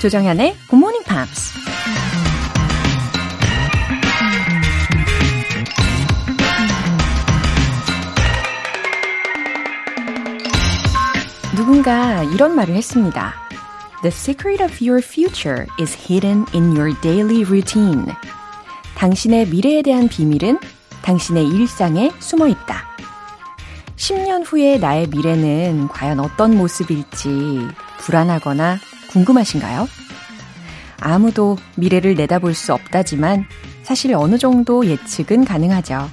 조정현의 Good Morning Pops. 누군가 이런 말을 했습니다. The secret of your future is hidden in your daily routine. 당신의 미래에 대한 비밀은 당신의 일상에 숨어 있다. 10년 후의 나의 미래는 과연 어떤 모습일지 불안하거나 궁금하신가요? 아무도 미래를 내다볼 수 없다지만 사실 어느 정도 예측은 가능하죠.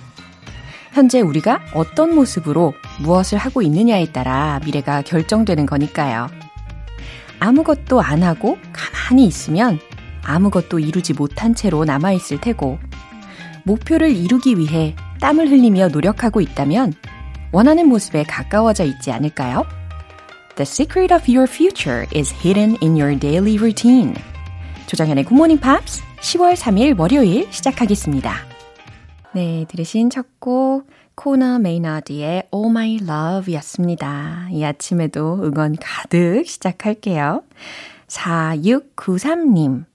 현재 우리가 어떤 모습으로 무엇을 하고 있느냐에 따라 미래가 결정되는 거니까요. 아무것도 안 하고 가만히 있으면 아무것도 이루지 못한 채로 남아있을 테고, 목표를 이루기 위해 땀을 흘리며 노력하고 있다면 원하는 모습에 가까워져 있지 않을까요? The secret of your future is hidden in your daily routine. 조정현의 Morning Pops 10월 3일 월요일 시작하겠습니다. 네, 들으신 첫 곡 코나 메이나드의 Oh My Love 였습니다. 이 아침에도 응원 가득 시작할게요. 4693님.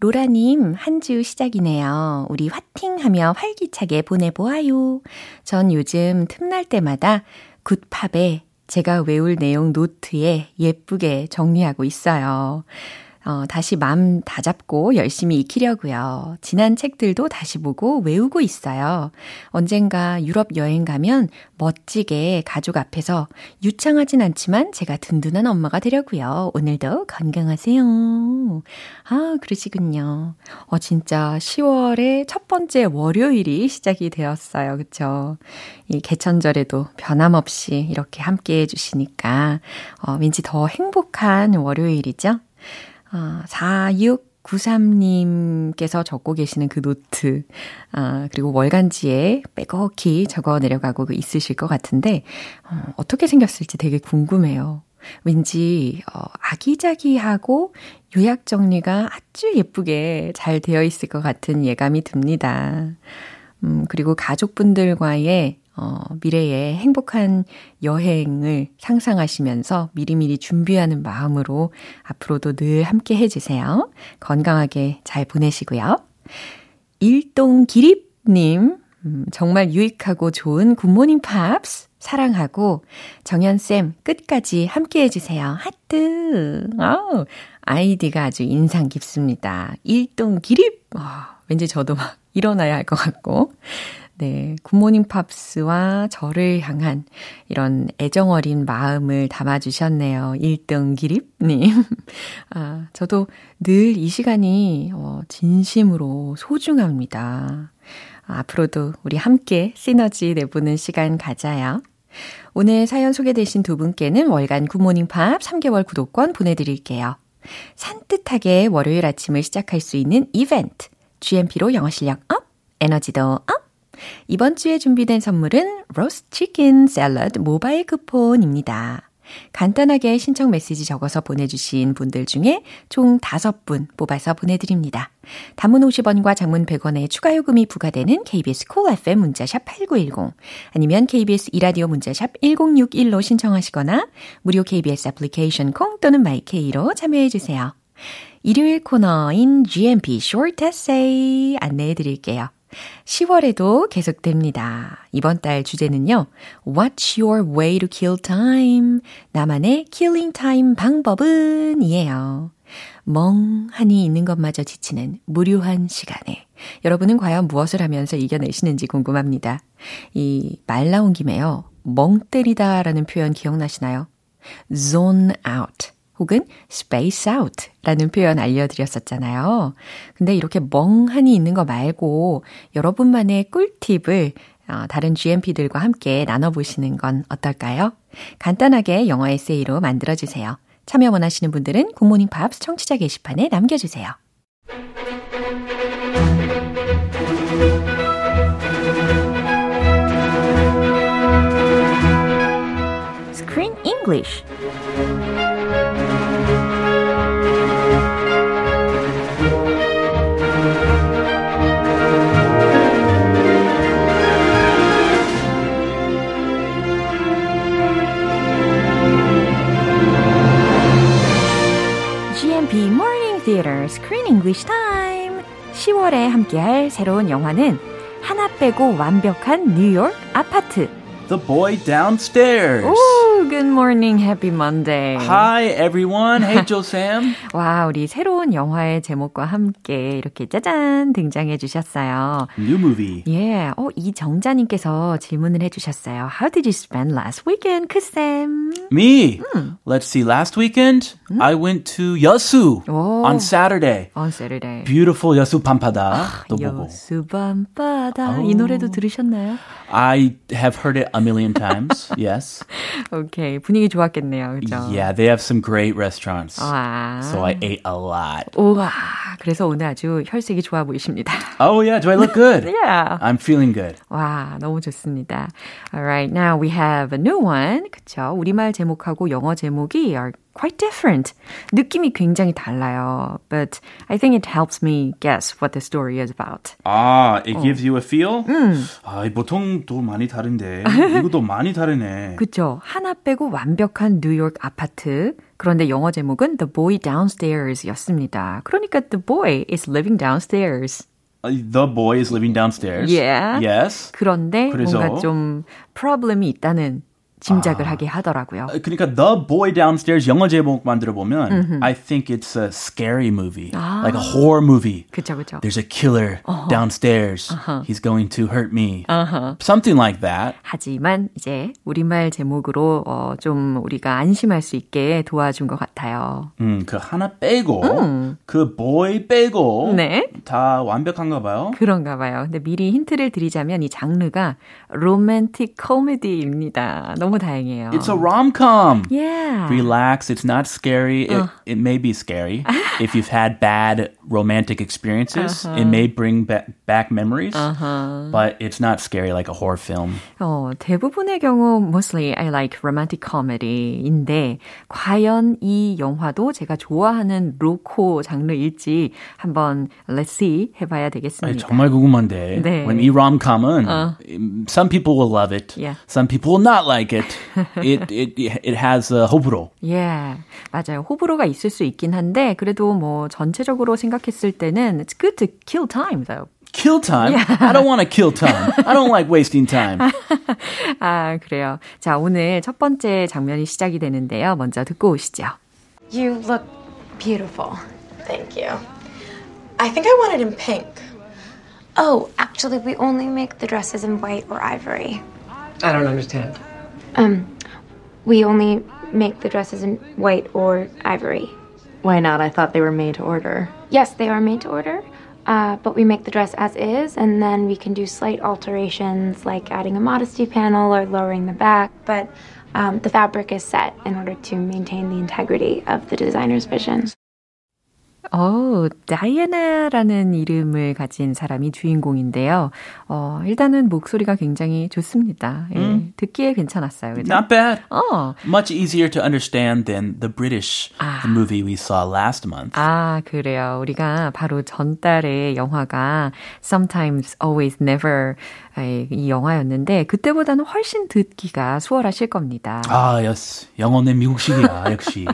로라님, 한 주 시작이네요. 우리 화팅 하며 활기차게 보내보아요. 전 요즘 틈날 때마다 굿팝에 제가 외울 내용 노트에 예쁘게 정리하고 있어요. 어, 다시 마음 다잡고 열심히 익히려고요. 지난 책들도 다시 보고 외우고 있어요. 언젠가 유럽 여행 가면 멋지게 가족 앞에서 유창하진 않지만 제가 든든한 엄마가 되려고요. 오늘도 건강하세요. 아, 그러시군요. 어, 진짜 10월의 첫 번째 월요일이 시작이 되었어요. 그쵸? 이 개천절에도 변함없이 이렇게 함께 해주시니까, 어, 왠지 더 행복한 월요일이죠? 아, 4693님께서 적고 계시는 그 노트, 아, 그리고 월간지에 빼곡히 적어 내려가고 있으실 것 같은데, 어, 어떻게 생겼을지 되게 궁금해요. 왠지, 어, 아기자기하고 요약 정리가 아주 예쁘게 잘 되어 있을 것 같은 예감이 듭니다. 음, 그리고 가족분들과의 어, 미래의 행복한 여행을 상상하시면서 미리미리 준비하는 마음으로 앞으로도 늘 함께 해주세요. 건강하게 잘 보내시고요. 일동 기립님, 음, 정말 유익하고 좋은 굿모닝 팝스 사랑하고 정연쌤 끝까지 함께 해주세요. 하트! 어, 아이디가 아주 인상 깊습니다. 일동 기립! 어, 왠지 저도 막 일어나야 할 것 같고. 네, 굿모닝 팝스와 저를 향한 이런 애정 어린 마음을 담아 주셨네요. 1등 기립 님. 아, 저도 늘 이 시간이 어, 진심으로 소중합니다. 아, 앞으로도 우리 함께 시너지 내보는 시간 가자요. 오늘 사연 소개되신 두 분께는 월간 굿모닝 팝스 3개월 구독권 보내드릴게요. 산뜻하게 월요일 아침을 시작할 수 있는 이벤트. GMP로 영어 실력 up, 에너지도 up! 이번 주에 준비된 선물은 로스트 치킨 샐러드 모바일 쿠폰입니다. 간단하게 신청 메시지 적어서 보내주신 분들 중에 총 5분 뽑아서 보내드립니다. 단문 50원과 장문 100원의 추가 요금이 부과되는 KBS cool FM 문자샵 8910 아니면 KBS 이라디오 문자샵 1061로 신청하시거나 무료 KBS 애플리케이션 콩 또는 마이케이로 참여해주세요. 일요일 코너인 GMP Short Essay 안내해 드릴게요. 10월에도 계속됩니다. 이번 달 주제는요. What's your way to kill time? 나만의 killing time 방법은 이에요. 멍하니 있는 것마저 지치는 무료한 시간에 여러분은 과연 무엇을 하면서 이겨내시는지 궁금합니다. 이 말 나온 김에요. 멍 때리다 라는 표현 기억나시나요? zone out. 혹은 space out 라는 표현 알려드렸었잖아요. 근데 이렇게 멍하니 있는 거 말고 여러분만의 꿀팁을 어, 다른 GMP들과 함께 나눠보시는 건 어떨까요? 간단하게 영어 에세이로 만들어주세요. 참여 원하시는 분들은 굿모닝 팝스 청취자 게시판에 남겨주세요. Screen English Theater Screen English Time. 10월에 함께할 새로운 영화는 하나 빼고 완벽한 뉴욕 아파트. The Boy Downstairs. 오! Good morning, happy Monday. Hi everyone. Hey Joe Sam. 와, 우리 새로운 영화의 제목과 함께 이렇게 짜잔 등장해 주셨어요. New movie. 예, 어, 이정자 님께서 질문을 해 주셨어요. How did you spend last weekend, 크쌤? Me. Let's see. Last weekend I went to Yeosu 오. on Saturday. On Saturday. Beautiful Yeosu 밤바다 또 보고. 여수 밤바다. 이 노래도 들으셨나요? I have heard it a million times. yes. 오케이, 분위기 좋았겠네요. 그죠? Yeah, they have some great restaurants. 와. So I ate a lot. 우와, 그래서 오늘 아주 혈색이 좋아 보이십니다. Oh yeah, do I look good? Yeah. I'm feeling good. 와, 너무 좋습니다. Alright, now we have a new one. 그쵸? 우리말 제목하고 영어 제목이 are quite different. 느낌이 굉장히 달라요. But I think it helps me guess what the story is about. 아, it gives you a feel? 아, 보통 또 많이 다른데 이것도 많이 다르네. 그쵸? 하나 빼고 완벽한 뉴욕 아파트. 그런데 영어 제목은 The Boy Downstairs 였습니다. 그러니까 The Boy is living downstairs. The boy is living downstairs. Yeah. Yes. 그런데 그래서? 뭔가 좀 프로블럼이 있다는 짐작을 하게 하더라고요. 그러니까 The Boy Downstairs 영어 제목 만들어 보면 I think it's a scary movie, like a horror movie. 그쵸, 그쵸. There's a killer downstairs. He's going to hurt me. Something like that. 하지만 이제 우리말 제목으로 어, 좀 우리가 안심할 수 있게 도와준 것 같아요. 음, 그 하나 빼고 그 boy 빼고 네. 다 완벽한가 봐요. 그런가 봐요. 근데 미리 힌트를 드리자면 이 장르가 로맨틱 코미디입니다. 너무 다행이에요. It's a rom-com. yeah. Relax. It's not scary. It, it may be scary if you've had bad romantic experiences. It may bring ba- back memories, but it's not scary like a horror film. 어, 대부분의 경우 mostly I like romantic comedy인데 과연 이 영화도 제가 좋아하는 로코 장르일지 한번 let's see 해봐야 아니, 되겠습니다. 정말 궁금한데 네. when 이 rom-com은 um, some people will love it, Yeah. some people will not like it. it it it has a 호불호. 예, 맞아요. 호불호가 있을 수 있긴 한데 그래도 뭐 전체적으로 생각 했을 때는 it's good to kill time though. Kill time? I don't want to kill time. I don't like wasting time. 아, 그래요. 자, 오늘 첫 번째 장면이 시작이 되는데요. 먼저 듣고 오시죠. You look beautiful. Thank you. I think I want it in pink. Oh, actually, we only make the dresses in white or ivory. I don't understand. Um, we only make the dresses in white or ivory. Why not? I thought they were made to order. Yes, they are made to order, uh, but we make the dress as is, and then we can do slight alterations like adding a modesty panel or lowering the back. But um, the fabric is set in order to maintain the integrity of the designer's vision. 어, 다이애나라는 이름을 가진 사람이 주인공인데요. 어, 일단은 목소리가 굉장히 좋습니다. 예, 듣기에 괜찮았어요. 그죠? Not bad. 어, Much easier to understand than the British movie we saw last month. 아, 그래요. 우리가 바로 전달의 영화가 Sometimes, Always, Never 예, 이 영화였는데 그때보다는 훨씬 듣기가 수월하실 겁니다. 아, yes. 영어는 미국식이야, 역시.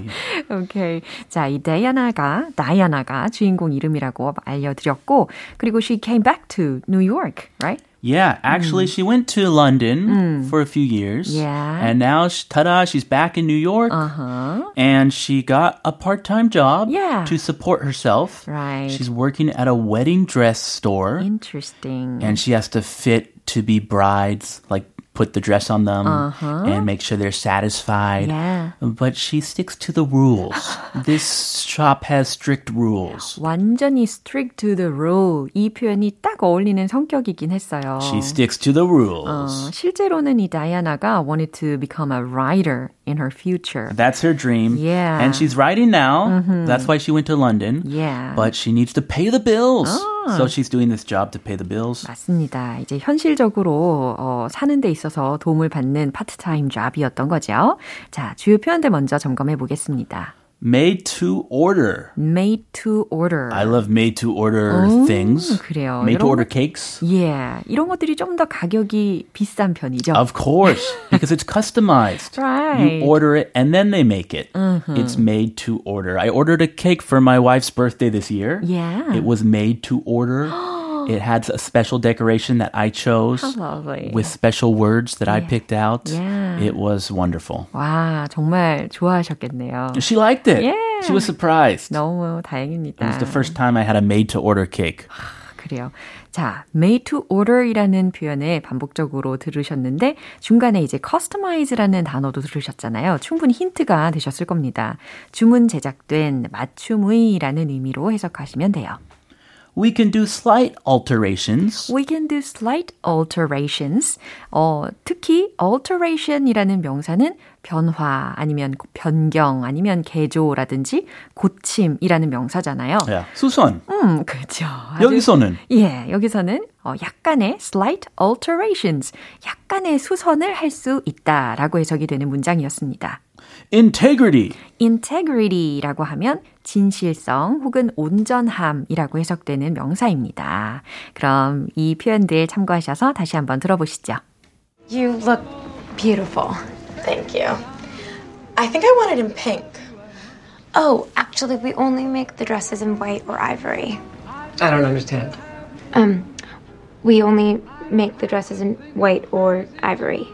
오케이. 자, 이 다이아나가, 다이아나가 주인공 이름이라고 알려드렸고, 그리고 she came back to New York, right? Yeah, actually, she went to London for a few years. Yeah. And now, sh- ta-da, she's back in New York. Uh-huh. And she got a part-time job Yeah. to support herself. Right. She's working at a wedding dress store. Interesting. and she has to fit to be brides, like put the dress on them and make sure they're satisfied. Yeah. But she sticks to the rules. this shop has strict rules. 완전히 strict to the rule. 이 표현이 딱 어울리는 성격이긴 했어요. She sticks to the rules. 어, 실제로는 이 다이아나가 wanted to become a writer in her future. That's her dream. Yeah. And she's writing now. That's why she went to London. Yeah. But she needs to pay the bills. So she's doing this job to pay the bills. 맞습니다. 이제 현실적으로 어, 사는 데 있어서 도움을 받는 파트타임 잡이었던 거죠. 자, 주요 표현들 먼저 점검해 보겠습니다. Made to order. Made to order. I love made to order 오, things. 그래요. Made to 이런 order 것- cakes. Yeah, 이런 것들이 좀 더 가격이 비싼 편이죠. Of course, because it's customized. Right. You order it and then they make it. It's made to order. I ordered a cake for my wife's birthday this year. Yeah. It was made to order. it had a special decoration that I chose How lovely. with special words that I Yeah. picked out. Yeah. It was wonderful. 와, 정말 좋아하셨겠네요. She liked it. Yeah. She was surprised. 너무 다행입니다. It was the first time I had a made to order cake. 그래요. 자, made to order이라는 표현을 반복적으로 들으셨는데 중간에 이제 customize라는 단어도 들으셨잖아요. 충분히 힌트가 되셨을 겁니다. 주문 제작된 맞춤의라는 의미로 해석하시면 돼요. We can do slight alterations. We can do slight alterations. 어, 특히 alteration이라는 명사는 변화 아니면 변경 아니면 개조라든지 고침이라는 명사잖아요. Yeah. 수선. 음, 그렇죠. 아주- 여기서는 예, 여기서는 어, 약간의 slight alterations, 약간의 수선을 할 수 있다라고 해석이 되는 문장이었습니다. Integrity. integrity라고 하면 진실성 혹은 온전함이라고 해석되는 명사입니다. 그럼 이 표현들 참고하셔서 다시 한번 들어보시죠. You look beautiful. Thank you. I think I want it in pink. Oh, actually, we only make the dresses in white or ivory. I don't understand. Um, we only make the dresses in white or ivory.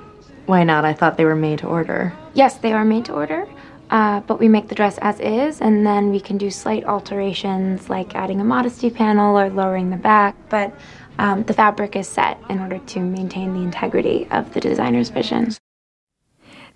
Why not? I thought they were made to order. Yes, they are made to order, uh, but we make the dress as is, and then we can do slight alterations like adding a modesty panel or lowering the back. But um, the fabric is set in order to maintain the integrity of the designer's vision.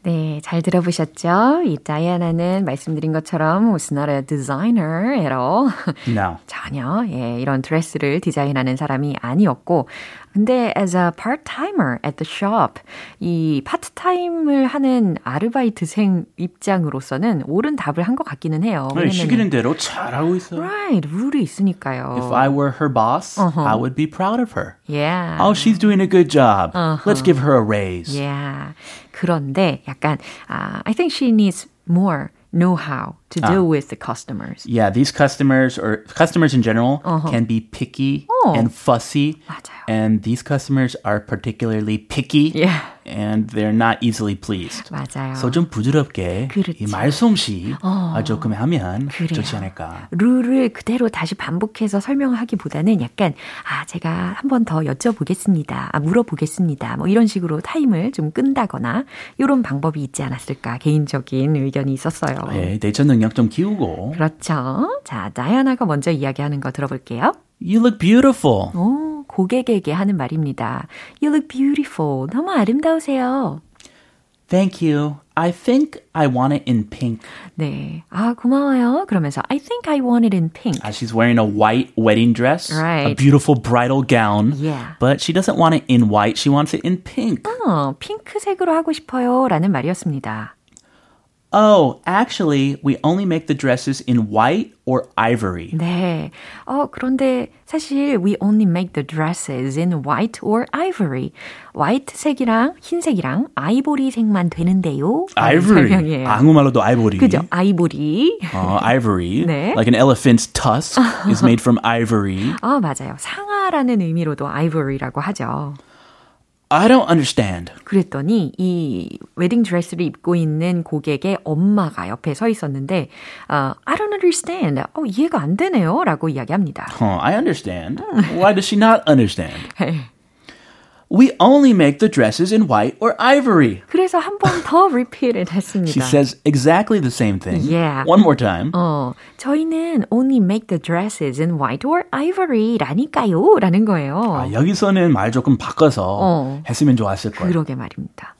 네, 잘 들어보셨죠? 이 다이아나는 말씀드린 것처럼 was not a designer at all. No. 전혀 예, 이런 드레스를 디자인하는 사람이 아니었고 근데 as a part-timer at the shop 이 파트타임을 하는 아르바이트생 입장으로서는 옳은 답을 한 것 같기는 해요. 네, 시키는 대로 잘하고 있어. right, 룰이 있으니까요. If I were her boss, I would be proud of her. yeah. Oh, she's doing a good job. Let's give her a raise. yeah. 그런데 약간 uh, I think she needs more know-how To deal with the customers. Yeah, these customers or customers in general can be picky Oh. and fussy. 맞아요. And these customers are particularly picky Yeah. and they're not easily pleased. 맞아요. So 좀 부드럽게 그렇죠. 이 말솜씨 아, 조금 하면 그래요. 좋지 않을까. 룰을 그대로 다시 반복해서 설명하기보다는 약간 아 제가 한 번 더 여쭤보겠습니다. 아 물어보겠습니다. 뭐 이런 식으로 타임을 좀 끈다거나 이런 방법이 있지 않았을까 개인적인 의견이 있었어요. 네, 내적 능력 좀 키우고. 그렇죠. 자, 다이아나가 먼저 이야기하는 거 들어볼게요. You look beautiful. 오, 고객에게 하는 말입니다. You look beautiful. 너무 아름다우세요. Thank you. I think I want it in pink. 네. 아, 고마워요. 그러면서 I think I want it in pink. Uh, she's wearing a white wedding dress, a Right. beautiful bridal gown. Yeah. But she doesn't want it in white. She wants it in pink. 어, 핑크색으로 하고 싶어요. 라는 말이었습니다. Oh, actually, we only make the dresses in white or ivory. 네. 어, 그런데 사실 we only make the dresses in white or ivory. 화이트색이랑 흰색이랑 아이보리색만 되는데요. 라는 Ivory. 설명이에요. 한국말로도 아이보리. 그죠? 아이보리. Uh, ivory. 네. Like an elephant's tusk is made from ivory. 아, 맞아요. 상아라는 의미로도 ivory라고 하죠. I don't understand. 그랬더니 이 웨딩 드레스를 입고 있는 고객의 엄마가 옆에 서 있었는데 어, I don't understand. 어, 이해가 안 되네요. 라고 이야기합니다. Huh, I understand. Why does she not understand? We only make the dresses in white or ivory. 그래서 한 번 더 repeated 했습니다. She says exactly the same thing. Yeah. One more time. 어, 저희는 only make the dresses in white or ivory라니까요. 라는 거예요. 아, 여기서는 말 조금 바꿔서 어. 했으면 좋았을 거예요. 그러게 말입니다.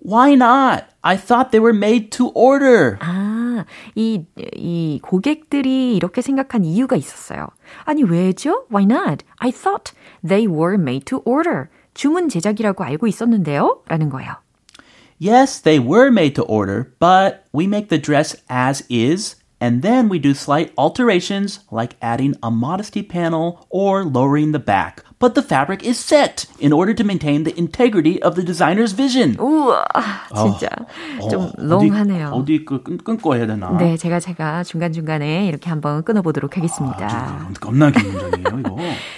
Why not? I thought they were made to order. 아, 이, 이 고객들이 이렇게 생각한 이유가 있었어요. 아니, 왜죠? Why not? I thought they were made to order. 주문 제작이라고 알고 있었는데요? 라는 거예요. Yes, they were made to order, but we make the dress as is, and then we do slight alterations like adding a modesty panel or lowering the back. but the fabric is set in order to maintain the integrity of the designer's vision. 우와, 진짜 어, 좀 어, 롱하네요. 어디, 그, 끊고 해야 되나? 네, 제가 제가 중간 중간에 이렇게 한번 끊어보도록 하겠습니다. 아, 겁나 긴 문장이에요, 이거.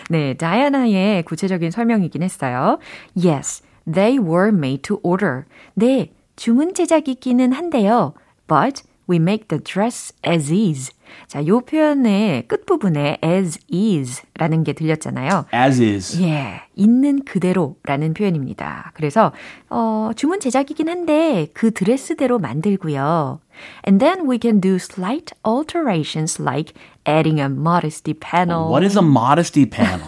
네, 다이아나의 구체적인 설명이긴 했어요. Yes, they were made to order. 네, 주문 제작이기는 한데요. But we make the dress as is. 자, 요 표현의 끝부분에 as is 라는 게 들렸잖아요. as is. 예. 있는 그대로 라는 표현입니다. 그래서, 어, 주문 제작이긴 한데 그 드레스대로 만들고요. And then we can do slight alterations like adding a modesty panel. What is a modesty panel?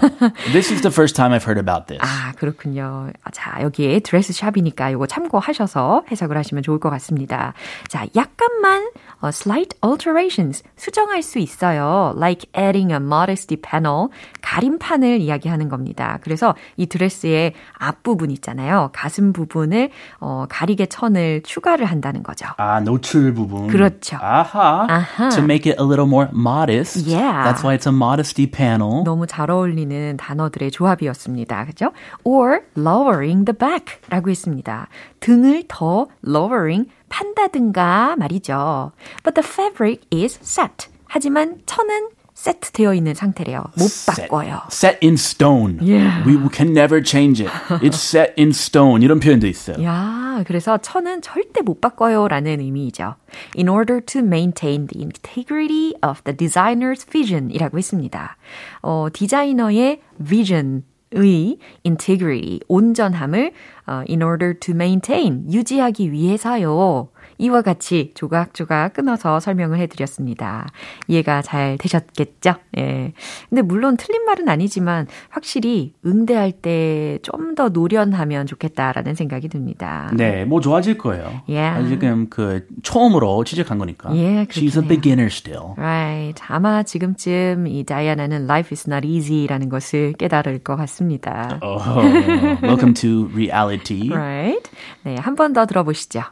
this is the first time I've heard about this. 아, 그렇군요. 자, 여기에 드레스 샵이니까 이거 참고하셔서 해석을 하시면 좋을 것 같습니다. 자, 약간만 어, slight alterations 수정할 수 있어요. Like adding a modesty panel 가림판을 이야기하는 겁니다. 그래서 이 드레스의 앞부분 있잖아요. 가슴 부분을 어, 가리개 천을 추가를 한다는 거죠. 아, 노출 부분. 그렇죠. 아하. 아하. To make it a little more modest. Yeah. That's why it's a modesty panel. 너무 잘 어울리는 단어들의 조합이었습니다. 그죠? Or lowering the back 라고 했습니다. 등을 더 lowering 판다든가 말이죠. But the fabric is set. 하지만 천은 세트 되어 있는 상태래요. 못 set, 바꿔요. Set in stone. Yeah. We can never change it. It's set in stone. 이런 표현도 있어요. 야, 그래서 천은 절대 못 바꿔요라는 의미이죠. In order to maintain the integrity of the designer's vision이라고 했습니다. 어, 디자이너의 vision 의 integrity, 온전함을 uh, in order to maintain, 유지하기 위해서요. 이와 같이 조각조각 끊어서 설명을 해드렸습니다. 이해가 잘 되셨겠죠? 예. 근데 물론 틀린 말은 아니지만 확실히 응대할 때 좀 더 노련하면 좋겠다라는 생각이 듭니다. 네, 뭐 좋아질 거예요. Yeah. 지금 그 처음으로 취직한 거니까. 예, She's a beginner still. Right. 아마 지금쯤 이 다이아나는 Life is not easy라는 것을 깨달을 것 같습니다. Oh, welcome to reality. Right. 네, 한 번 더 들어보시죠.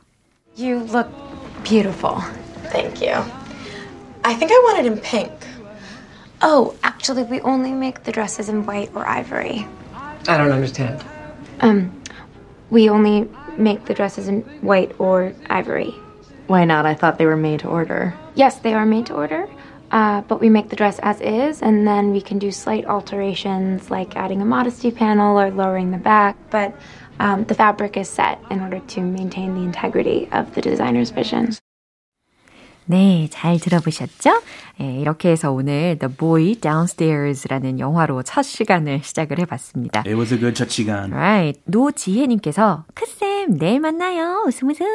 You look beautiful. Thank you. I think I want it in pink. Oh, actually, we only make the dresses in white or ivory. I don't understand. Um, we only make the dresses in white or ivory. Why not? I thought they were made to order. Yes, they are made to order. Uh, but we make the dress as is, and then we can do slight alterations like adding a modesty panel or lowering the back. But um, the fabric is set in order to maintain the integrity of the designer's vision. 네, 잘 들어보셨죠? 네, 이렇게 해서 오늘 The Boy Downstairs라는 영화로 첫 시간을 시작을 해봤습니다. It was a good 첫 시간. Right. 노지혜님께서 크쌤 내일 만나요. 웃음 웃음.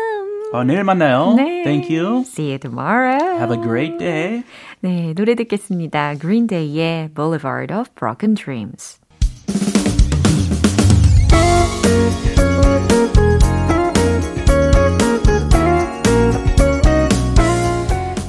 어, 내일 만나요. 네. Thank you. See you tomorrow. Have a great day. 네, 노래 듣겠습니다. Green Day의 Boulevard of Broken Dreams.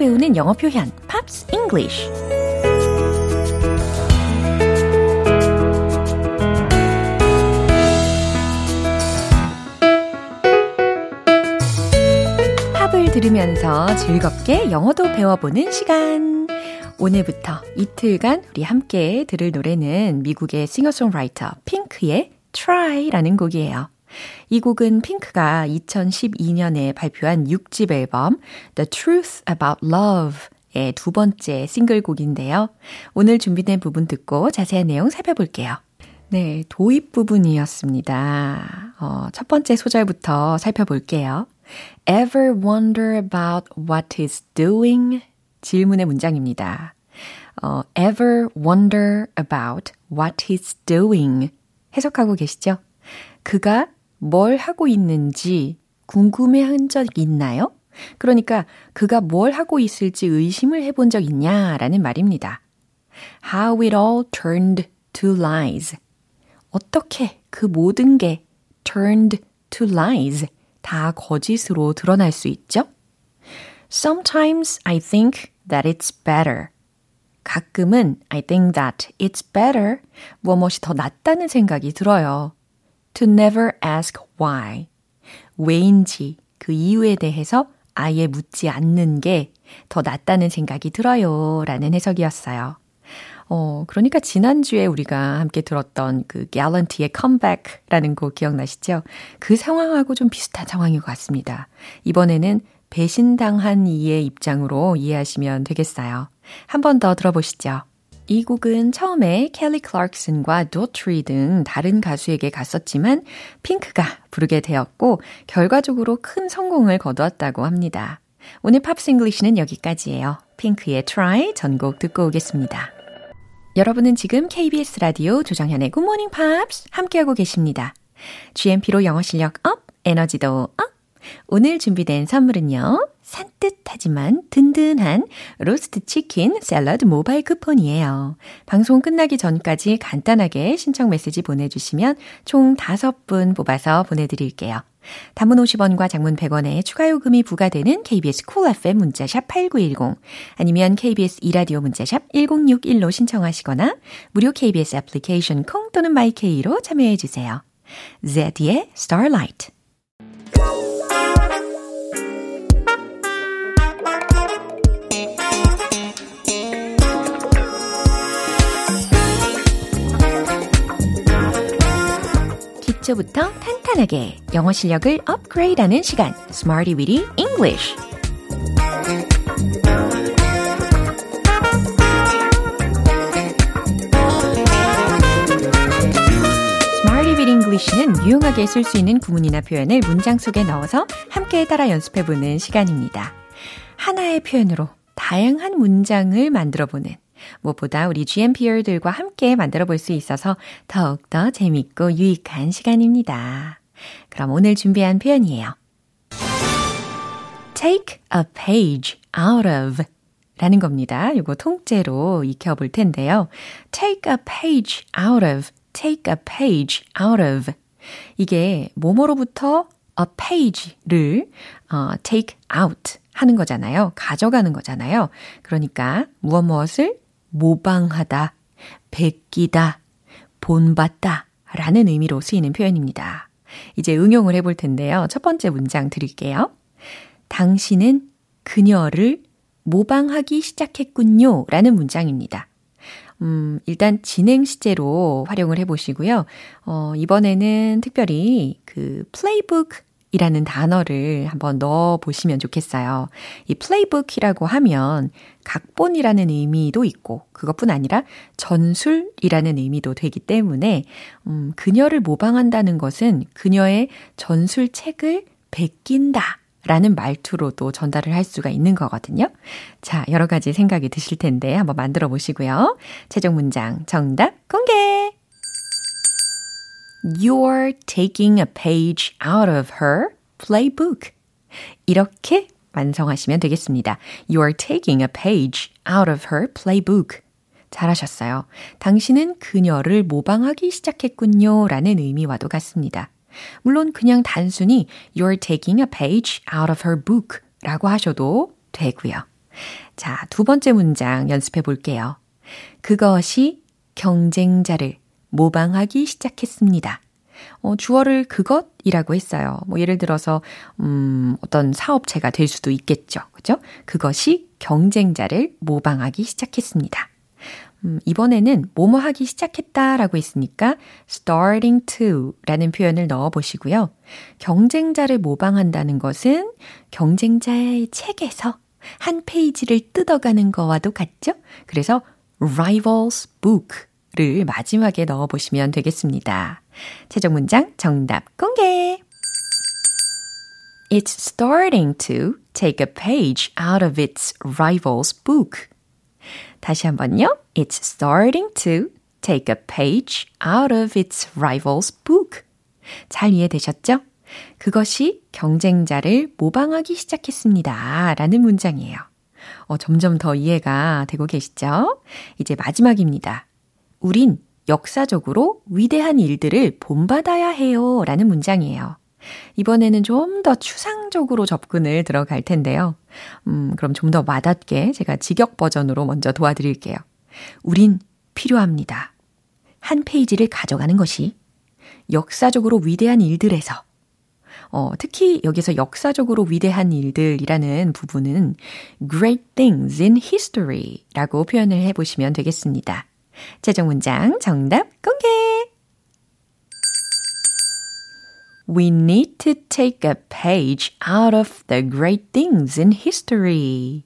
배우는 영어 표현 Pops English 팝을 들으면서 즐겁게 영어도 배워보는 시간. 오늘부터 이틀간 우리 함께 들을 노래는 미국의 싱어송라이터 핑크의 Try라는 곡이에요. 이 곡은 핑크가 2012년에 발표한 6집 앨범 The Truth About Love의 두 번째 싱글곡인데요. 오늘 준비된 부분 듣고 자세한 내용 살펴볼게요. 네, 도입 부분이었습니다. 어, 첫 번째 소절부터 살펴볼게요. Ever wonder about what he's doing? 질문의 문장입니다. 어, ever wonder about what he's doing? 해석하고 계시죠? 그가 뭘 하고 있는지 궁금해 한 적 있나요? 그러니까 그가 뭘 하고 있을지 의심을 해본 적 있냐라는 말입니다. How it all turned to lies. 어떻게 그 모든 게 turned to lies, 다 거짓으로 드러날 수 있죠? Sometimes I think that it's better. 가끔은 I think that it's better. 무엇이 더 낫다는 생각이 들어요. To never ask why. 왜인지 그 이유에 대해서 아예 묻지 않는 게 더 낫다는 생각이 들어요. 라는 해석이었어요. 어, 그러니까 지난주에 우리가 함께 들었던 그 갤런티의 컴백라는 곡 기억나시죠? 그 상황하고 좀 비슷한 상황인 것 같습니다. 이번에는 배신당한 이의 입장으로 이해하시면 되겠어요. 한 번 더 들어보시죠. 이 곡은 처음에 켈리 클락슨과 도트리 등 다른 가수에게 갔었지만 핑크가 부르게 되었고 결과적으로 큰 성공을 거두었다고 합니다. 오늘 Pops English는 여기까지예요. 핑크의 Try 전곡 듣고 오겠습니다. 여러분은 지금 KBS 라디오 조정현의 Good Morning Pops 함께하고 계십니다. GMP로 영어 실력 up, 에너지도 up! 오늘 준비된 선물은요. 산뜻하지만 든든한 로스트 치킨 샐러드 모바일 쿠폰이에요. 방송 끝나기 전까지 간단하게 신청 메시지 보내주시면 총 5분 뽑아서 보내드릴게요. 단문 50원과 장문 100원에 추가 요금이 부과되는 KBS cool FM 문자샵 8910 아니면 KBS 이라디오 문자샵 1061로 신청하시거나 무료 KBS 애플리케이션 콩 또는 마이케이로 참여해 주세요. Zed의 Starlight 기초부터 탄탄하게 영어 실력을 업그레이드하는 시간 Smarty Weedy English 는 유용하게 쓸 수 있는 구문이나 표현을 문장 속에 넣어서 함께 따라 연습해 보는 시간입니다. 하나의 표현으로 다양한 문장을 만들어 보는 무엇보다 우리 GMPR들과 함께 만들어 볼 수 있어서 더욱더 재밌고 유익한 시간입니다. 그럼 오늘 준비한 표현이에요. take a page out of 라는 겁니다. 이거 통째로 익혀볼 텐데요. take a page out of, take a page out of. 이게 뭐뭐로부터 a page를 어, take out 하는 거잖아요. 가져가는 거잖아요. 그러니까 무엇 무엇을 모방하다, 베끼다, 본받다 라는 의미로 쓰이는 표현입니다. 이제 응용을 해볼 텐데요. 첫 번째 문장 드릴게요. 당신은 그녀를 모방하기 시작했군요. 라는 문장입니다. 음, 일단 진행 시제로 활용을 해보시고요. 어, 이번에는 특별히 그 플레이북 이라는 단어를 한번 넣어 보시면 좋겠어요. 이 플레이북이라고 하면 각본이라는 의미도 있고 그것뿐 아니라 전술이라는 의미도 되기 때문에 음, 그녀를 모방한다는 것은 그녀의 전술책을 베낀다. 라는 말투로도 전달을 할 수가 있는 거거든요. 자, 여러 가지 생각이 드실 텐데 한번 만들어 보시고요. 최종 문장 정답 공개! You're taking a page out of her playbook. 이렇게 완성하시면 되겠습니다. You're taking a page out of her playbook. 잘하셨어요. 당신은 그녀를 모방하기 시작했군요. 라는 의미와도 같습니다. 물론 그냥 단순히 You're taking a page out of her book 라고 하셔도 되고요. 자, 두 번째 문장 연습해 볼게요. 그것이 경쟁자를 모방하기 시작했습니다. 어, 주어를 그것이라고 했어요. 뭐 예를 들어서 음, 어떤 사업체가 될 수도 있겠죠. 그죠? 그것이 경쟁자를 모방하기 시작했습니다. 음, 이번에는 뭐뭐 하기 시작했다라고 했으니까 starting to 라는 표현을 넣어 보시고요. 경쟁자를 모방한다는 것은 경쟁자의 책에서 한 페이지를 뜯어가는 거와도 같죠? 그래서 rivals book 를 마지막에 넣어 보시면 되겠습니다. 최종 문장 정답 공개! It's starting to take a page out of its rival's book. 다시 한번요. It's starting to take a page out of its rival's book. 잘 이해되셨죠? 그것이 경쟁자를 모방하기 시작했습니다. 라는 문장이에요. 어, 점점 더 이해가 되고 계시죠? 이제 마지막입니다. 우린 역사적으로 위대한 일들을 본받아야 해요. 라는 문장이에요. 이번에는 좀 더 추상적으로 접근을 들어갈 텐데요. 음, 그럼 좀 더 와닿게 제가 직역 버전으로 먼저 도와드릴게요. 우린 필요합니다. 한 페이지를 가져가는 것이 역사적으로 위대한 일들에서 어, 특히 여기서 역사적으로 위대한 일들이라는 부분은 great things in history 라고 표현을 해보시면 되겠습니다. 최종 문장 정답 공개! We need to take a page out of the great things in history.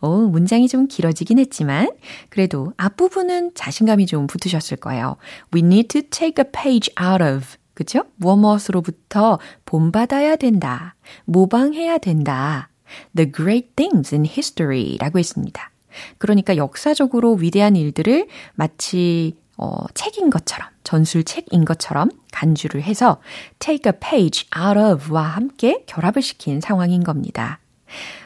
오, 문장이 좀 길어지긴 했지만, 그래도 앞부분은 자신감이 좀 붙으셨을 거예요. We need to take a page out of. 그쵸? 무엇으로부터 본받아야 된다. 모방해야 된다. The great things in history 라고 했습니다. 그러니까 역사적으로 위대한 일들을 마치 어, 책인 것처럼, 전술책인 것처럼 간주를 해서 take a page out of와 함께 결합을 시킨 상황인 겁니다.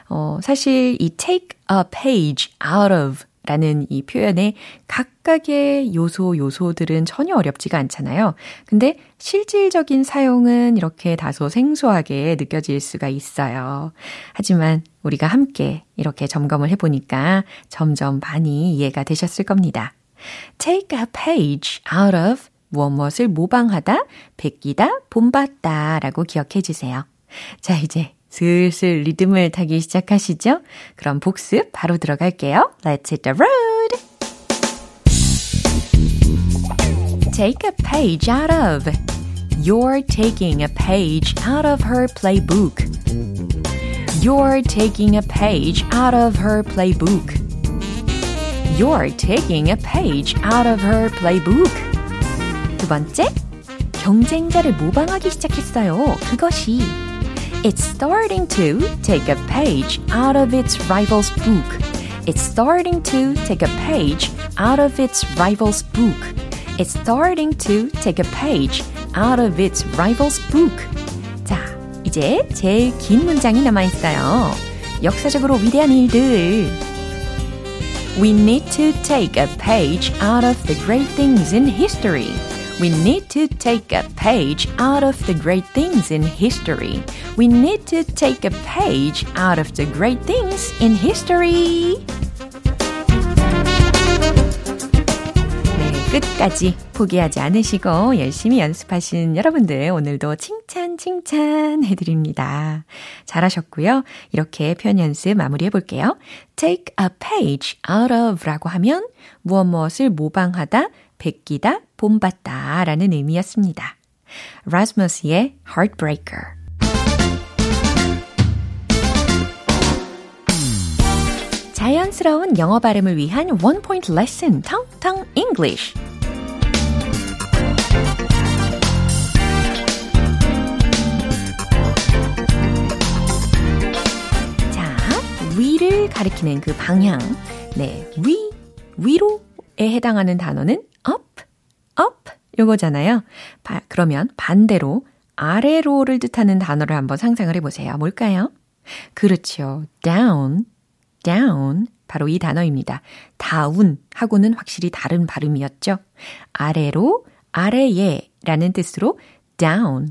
어, 사실 이 take a page out of 라는 이 표현의 각각의 요소, 요소들은 전혀 어렵지가 않잖아요. 근데 실질적인 사용은 이렇게 다소 생소하게 느껴질 수가 있어요. 하지만 우리가 함께 이렇게 점검을 해보니까 점점 많이 이해가 되셨을 겁니다. Take a page out of 무엇무엇을 모방하다, 베끼다, 본받다 라고 기억해 주세요. 자, 이제 슬슬 리듬을 타기 시작하시죠? 그럼 복습 바로 들어갈게요. Let's hit the road! Take a page out of. You're taking a page out of her playbook. You're taking a page out of her playbook. You're taking a page out of her playbook. 두 번째, 경쟁자를 모방하기 시작했어요. 그것이 It's starting to take a page out of its rival's book. It's starting to take a page out of its rival's book. It's starting to take a page out of its rival's book. 자, 이제 제일 긴 문장이 남아 있어요. 역사적으로 위대한 일들. We need to take a page out of the great things in history. We need to take a page out of the great things in history. We need to take a page out of the great things in history. 네, 끝까지 포기하지 않으시고 열심히 연습하신 여러분들 오늘도 칭찬 칭찬 해드립니다. 잘하셨고요. 이렇게 표현 연습 마무리해 볼게요. Take a page out of 라고 하면 무엇 무엇을 모방하다, 베끼다, 본받다 라는 의미였습니다. 라스머스의 Heartbreaker. 자연스러운 영어 발음을 위한 원 포인트 레슨 텅텅 English. 자, 위를 가리키는 그 방향. 네, 위, 위로에 해당하는 단어는 up, 요거잖아요. 바, 그러면 반대로 아래로를 뜻하는 단어를 한번 상상을 해보세요. 뭘까요? 그렇죠. down, down. 바로 이 단어입니다. 다운 하고는 확실히 다른 발음이었죠. 아래로, 아래에 라는 뜻으로 down,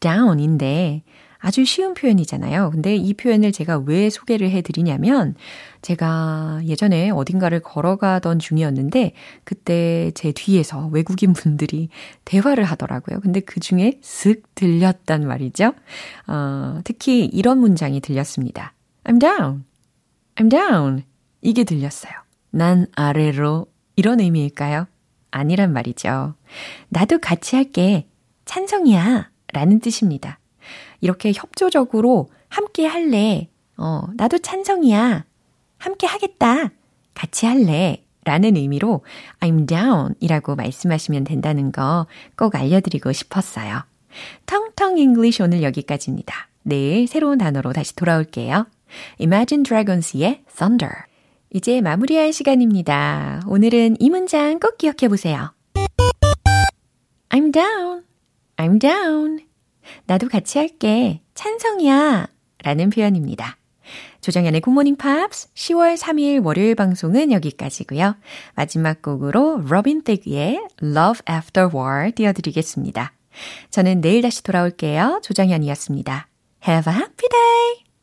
down인데 아주 쉬운 표현이잖아요. 근데 이 표현을 제가 왜 소개를 해드리냐면, 제가 예전에 어딘가를 걸어가던 중이었는데, 그때 제 뒤에서 외국인 분들이 대화를 하더라고요. 근데 그 중에 슥 들렸단 말이죠. 어, 특히 이런 문장이 들렸습니다. I'm down. I'm down. 이게 들렸어요. 난 아래로. 이런 의미일까요? 아니란 말이죠. 나도 같이 할게. 찬성이야. 라는 뜻입니다. 이렇게 협조적으로 함께 할래. 어, 나도 찬성이야. 함께 하겠다. 같이 할래. 라는 의미로 I'm down 이라고 말씀하시면 된다는 거 꼭 알려드리고 싶었어요. 텅텅 English 오늘 여기까지입니다. 내일 새로운 단어로 다시 돌아올게요. Imagine Dragons의 Thunder. 이제 마무리할 시간입니다. 오늘은 이 문장 꼭 기억해 보세요. I'm down. I'm down. 나도 같이 할게. 찬성이야. 라는 표현입니다. 조정현의 굿모닝 팝스 10월 3일 월요일 방송은 여기까지고요. 마지막 곡으로 로빈 띠크의 Love After War 띄워드리겠습니다. 저는 내일 다시 돌아올게요. 조정현이었습니다. Have a happy day!